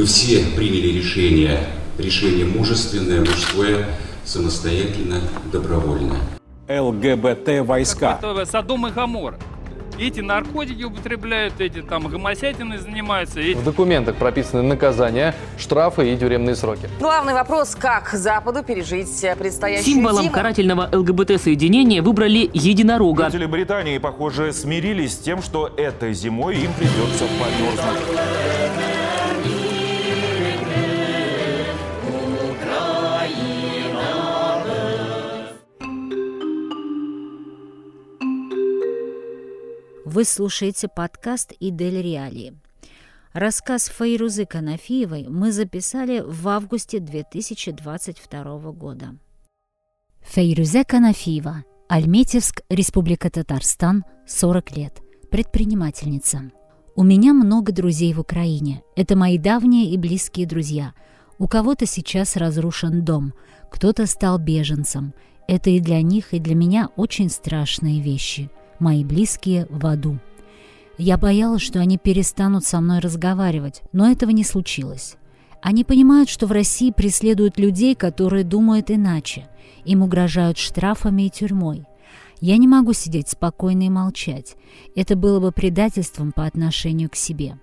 Вы все приняли решение, решение мужественное, мужское, самостоятельно, добровольно. ЛГБТ-войска. Это Содом и Гамор. Эти наркотики употребляют, эти там гомосятины занимаются. Эти... В документах прописаны наказания, штрафы и тюремные сроки. Главный вопрос, как Западу пережить предстоящую Символом зиму? карательного ЛГБТ-соединения выбрали единорога. Жители Британии, похоже, смирились с тем, что этой зимой им придется померзнуть. Вы слушаете подкаст «Идель Реалии». Рассказ Файрузы Канафиевой мы записали в августе 2022 года. Фейрузе Канафиева, Альметьевск, Республика Татарстан, 40 лет, предпринимательница. У меня много друзей в Украине. Это мои давние и близкие друзья. У кого-то сейчас разрушен дом, кто-то стал беженцем. Это и для них, и для меня очень страшные вещи. Мои близкие в аду. Я боялась, что они перестанут со мной разговаривать, но этого не случилось. Они понимают, что в России преследуют людей, которые думают иначе. Им угрожают штрафами и тюрьмой. Я не могу сидеть спокойно и молчать. Это было бы предательством по отношению к себе.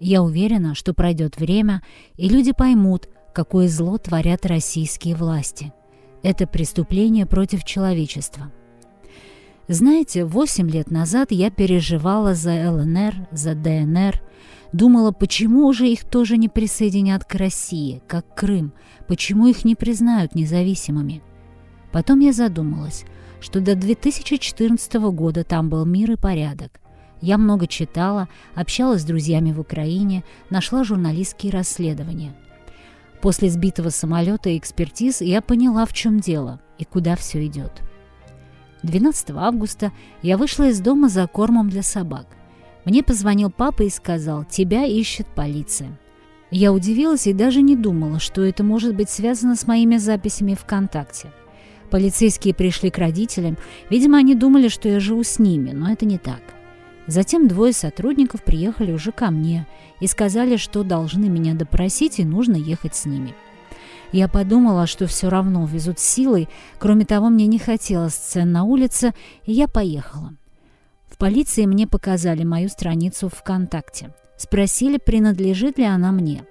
Я уверена, что пройдет время, и люди поймут, какое зло творят российские власти. Это преступление против человечества. Знаете, 8 лет назад я переживала за ЛНР, за ДНР, думала, почему же их тоже не присоединят к России, как Крым, почему их не признают независимыми. Потом я задумалась, что до 2014 года там был мир и порядок. Я много читала, общалась с друзьями в Украине, нашла журналистские расследования. После сбитого самолета и экспертиз я поняла, в чем дело и куда все идет. 12 августа я вышла из дома за кормом для собак. Мне позвонил папа и сказал, тебя ищет полиция. Я удивилась и даже не думала, что это может быть связано с моими записями ВКонтакте. Полицейские пришли к родителям, видимо, они думали, что я живу с ними, но это не так. Затем двое сотрудников приехали уже ко мне и сказали, что должны меня допросить и нужно ехать с ними. Я подумала, что все равно везут силой, кроме того, мне не хотелось сцен на улице, и я поехала. В полиции мне показали мою страницу ВКонтакте. Спросили, принадлежит ли она мне.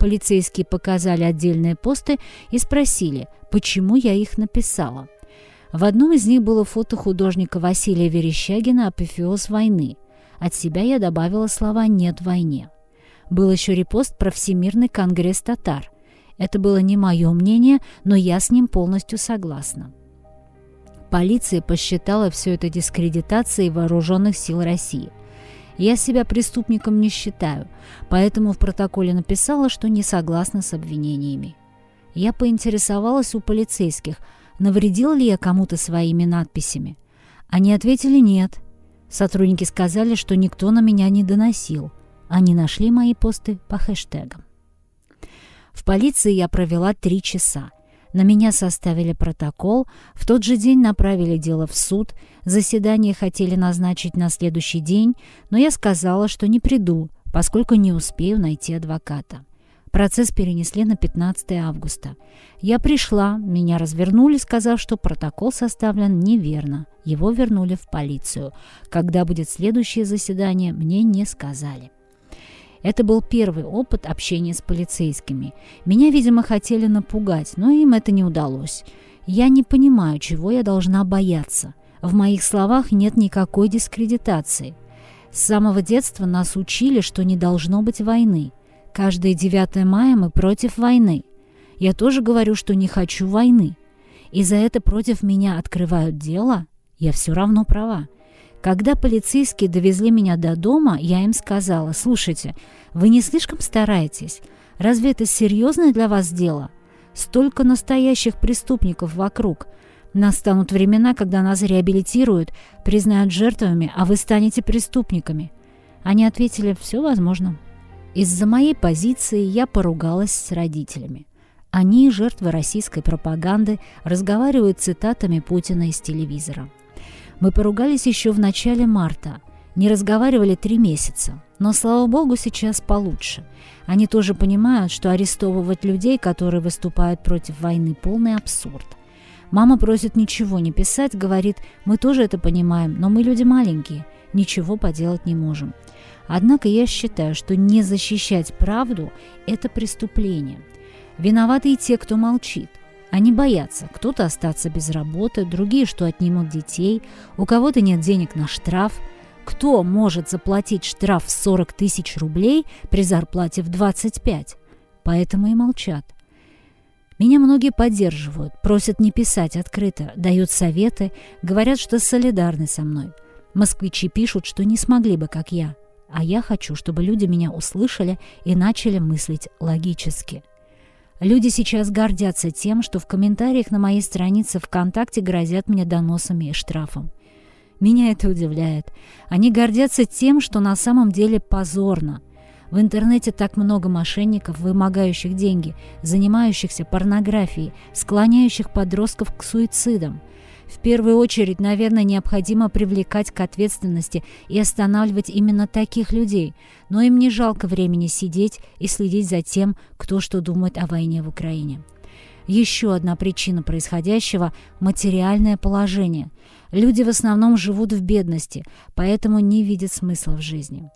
Полицейские показали отдельные посты и спросили, почему я их написала. В одном из них было фото художника Василия Верещагина «Апофеоз войны». От себя я добавила слова «нет войне». Был еще репост про Всемирный конгресс татар. Это было не мое мнение, но я с ним полностью согласна. Полиция посчитала все это дискредитацией вооруженных сил России. Я себя преступником не считаю, поэтому в протоколе написала, что не согласна с обвинениями. Я поинтересовалась у полицейских, навредил ли я кому-то своими надписями. Они ответили «нет». Сотрудники сказали, что никто на меня не доносил. Они нашли мои посты по хэштегам. В полиции я провела три часа. На меня составили протокол, в тот же день направили дело в суд, заседание хотели назначить на следующий день, но я сказала, что не приду, поскольку не успею найти адвоката. Процесс перенесли на 15 августа. Я пришла, меня развернули, сказав, что протокол составлен неверно. Его вернули в полицию. Когда будет следующее заседание, мне не сказали. Это был первый опыт общения с полицейскими. Меня, видимо, хотели напугать, но им это не удалось. Я не понимаю, чего я должна бояться. В моих словах нет никакой дискредитации. С самого детства нас учили, что не должно быть войны. Каждое 9 мая мы против войны. Я тоже говорю, что не хочу войны. И за это против меня открывают дело, я все равно права. Когда полицейские довезли меня до дома, я им сказала, слушайте, вы не слишком стараетесь? Разве это серьезное для вас дело? Столько настоящих преступников вокруг. Настанут времена, когда нас реабилитируют, признают жертвами, а вы станете преступниками. Они ответили, все возможно. Из-за моей позиции я поругалась с родителями. Они, жертвы российской пропаганды, разговаривают цитатами Путина из телевизора. Мы поругались еще в начале марта. Не разговаривали три месяца, но, слава богу, сейчас получше. Они тоже понимают, что арестовывать людей, которые выступают против войны, полный абсурд. Мама просит ничего не писать, говорит, мы тоже это понимаем, но мы люди маленькие, ничего поделать не можем. Однако я считаю, что не защищать правду – это преступление. Виноваты и те, кто молчит. Они боятся, кто-то остаться без работы, другие, что отнимут детей, у кого-то нет денег на штраф – кто может заплатить штраф в 40 тысяч рублей при зарплате в 25? Поэтому и молчат. Меня многие поддерживают, просят не писать открыто, дают советы, говорят, что солидарны со мной. Москвичи пишут, что не смогли бы, как я. А я хочу, чтобы люди меня услышали и начали мыслить логически. Люди сейчас гордятся тем, что в комментариях на моей странице ВКонтакте грозят мне доносами и штрафом. Меня это удивляет. Они гордятся тем, что на самом деле позорно. В интернете так много мошенников, вымогающих деньги, занимающихся порнографией, склоняющих подростков к суицидам. В первую очередь, наверное, необходимо привлекать к ответственности и останавливать именно таких людей, но им не жалко времени сидеть и следить за тем, кто что думает о войне в Украине. Еще одна причина происходящего – материальное положение. Люди в основном живут в бедности, поэтому не видят смысла в жизни.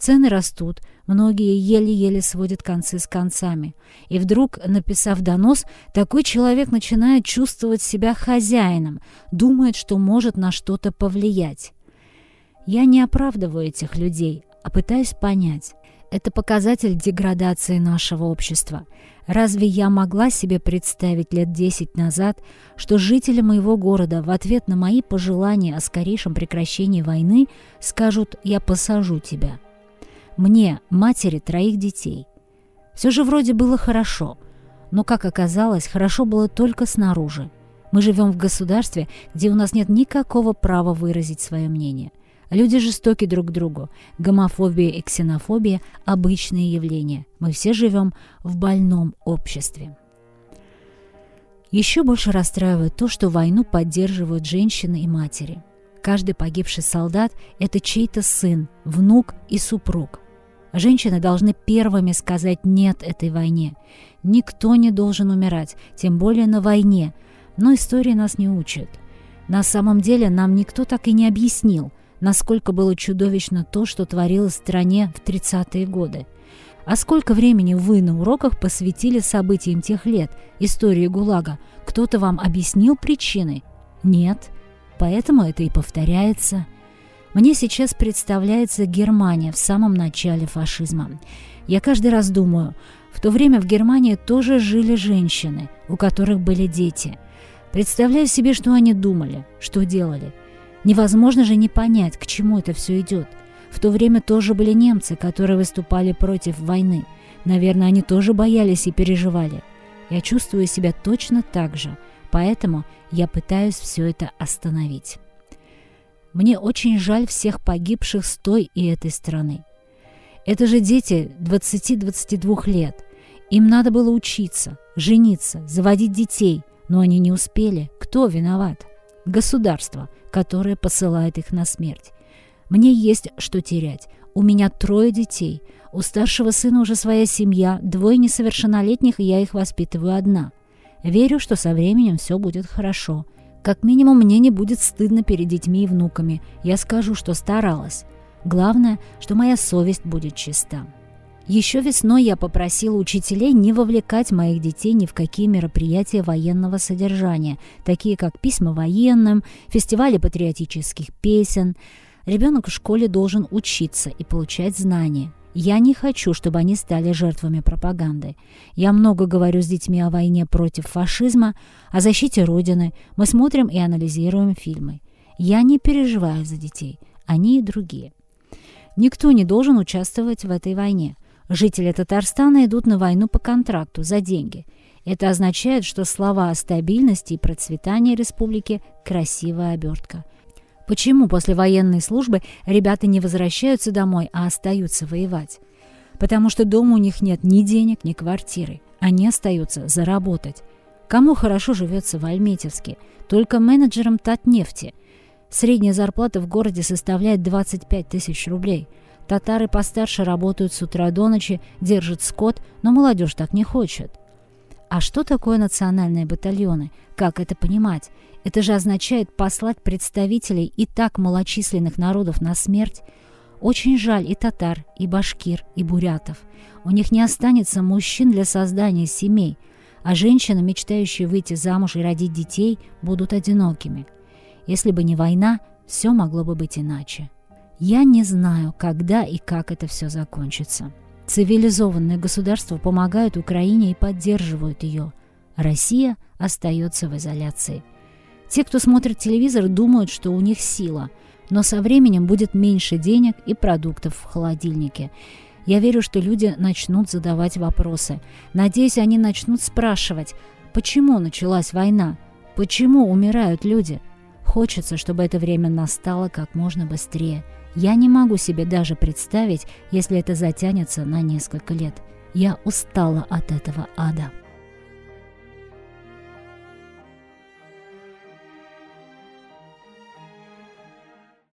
Цены растут, многие еле-еле сводят концы с концами. И вдруг, написав донос, такой человек начинает чувствовать себя хозяином, думает, что может на что-то повлиять. Я не оправдываю этих людей, а пытаюсь понять. Это показатель деградации нашего общества. Разве я могла себе представить лет десять назад, что жители моего города в ответ на мои пожелания о скорейшем прекращении войны скажут «я посажу тебя»? Мне, матери троих детей. Все же вроде было хорошо, но, как оказалось, хорошо было только снаружи. Мы живем в государстве, где у нас нет никакого права выразить свое мнение. Люди жестоки друг к другу. Гомофобия и ксенофобия – обычные явления. Мы все живем в больном обществе. Еще больше расстраивает то, что войну поддерживают женщины и матери. Каждый погибший солдат – это чей-то сын, внук и супруг. Женщины должны первыми сказать «нет» этой войне. Никто не должен умирать, тем более на войне. Но история нас не учит. На самом деле нам никто так и не объяснил, насколько было чудовищно то, что творилось в стране в 30-е годы. А сколько времени вы на уроках посвятили событиям тех лет, истории ГУЛАГа? Кто-то вам объяснил причины? Нет. Поэтому это и повторяется. Мне сейчас представляется Германия в самом начале фашизма. Я каждый раз думаю, в то время в Германии тоже жили женщины, у которых были дети. Представляю себе, что они думали, что делали – Невозможно же не понять, к чему это все идет. В то время тоже были немцы, которые выступали против войны. Наверное, они тоже боялись и переживали. Я чувствую себя точно так же, поэтому я пытаюсь все это остановить. Мне очень жаль всех погибших с той и этой страны. Это же дети 20-22 лет. Им надо было учиться, жениться, заводить детей, но они не успели. Кто виноват? Государство – которая посылает их на смерть. Мне есть что терять. У меня трое детей. У старшего сына уже своя семья, двое несовершеннолетних, и я их воспитываю одна. Верю, что со временем все будет хорошо. Как минимум, мне не будет стыдно перед детьми и внуками. Я скажу, что старалась. Главное, что моя совесть будет чиста. Еще весной я попросила учителей не вовлекать моих детей ни в какие мероприятия военного содержания, такие как письма военным, фестивали патриотических песен. Ребенок в школе должен учиться и получать знания. Я не хочу, чтобы они стали жертвами пропаганды. Я много говорю с детьми о войне против фашизма, о защите Родины. Мы смотрим и анализируем фильмы. Я не переживаю за детей. Они и другие. Никто не должен участвовать в этой войне. Жители Татарстана идут на войну по контракту за деньги. Это означает, что слова о стабильности и процветании республики – красивая обертка. Почему после военной службы ребята не возвращаются домой, а остаются воевать? Потому что дома у них нет ни денег, ни квартиры. Они остаются заработать. Кому хорошо живется в Альметьевске? Только менеджерам Татнефти. Средняя зарплата в городе составляет 25 тысяч рублей. Татары постарше работают с утра до ночи, держат скот, но молодежь так не хочет. А что такое национальные батальоны? Как это понимать? Это же означает послать представителей и так малочисленных народов на смерть. Очень жаль и татар, и башкир, и бурятов. У них не останется мужчин для создания семей, а женщины, мечтающие выйти замуж и родить детей, будут одинокими. Если бы не война, все могло бы быть иначе. Я не знаю, когда и как это все закончится. Цивилизованные государства помогают Украине и поддерживают ее. Россия остается в изоляции. Те, кто смотрит телевизор, думают, что у них сила, но со временем будет меньше денег и продуктов в холодильнике. Я верю, что люди начнут задавать вопросы. Надеюсь, они начнут спрашивать, почему началась война, почему умирают люди. Хочется, чтобы это время настало как можно быстрее. Я не могу себе даже представить, если это затянется на несколько лет. Я устала от этого ада.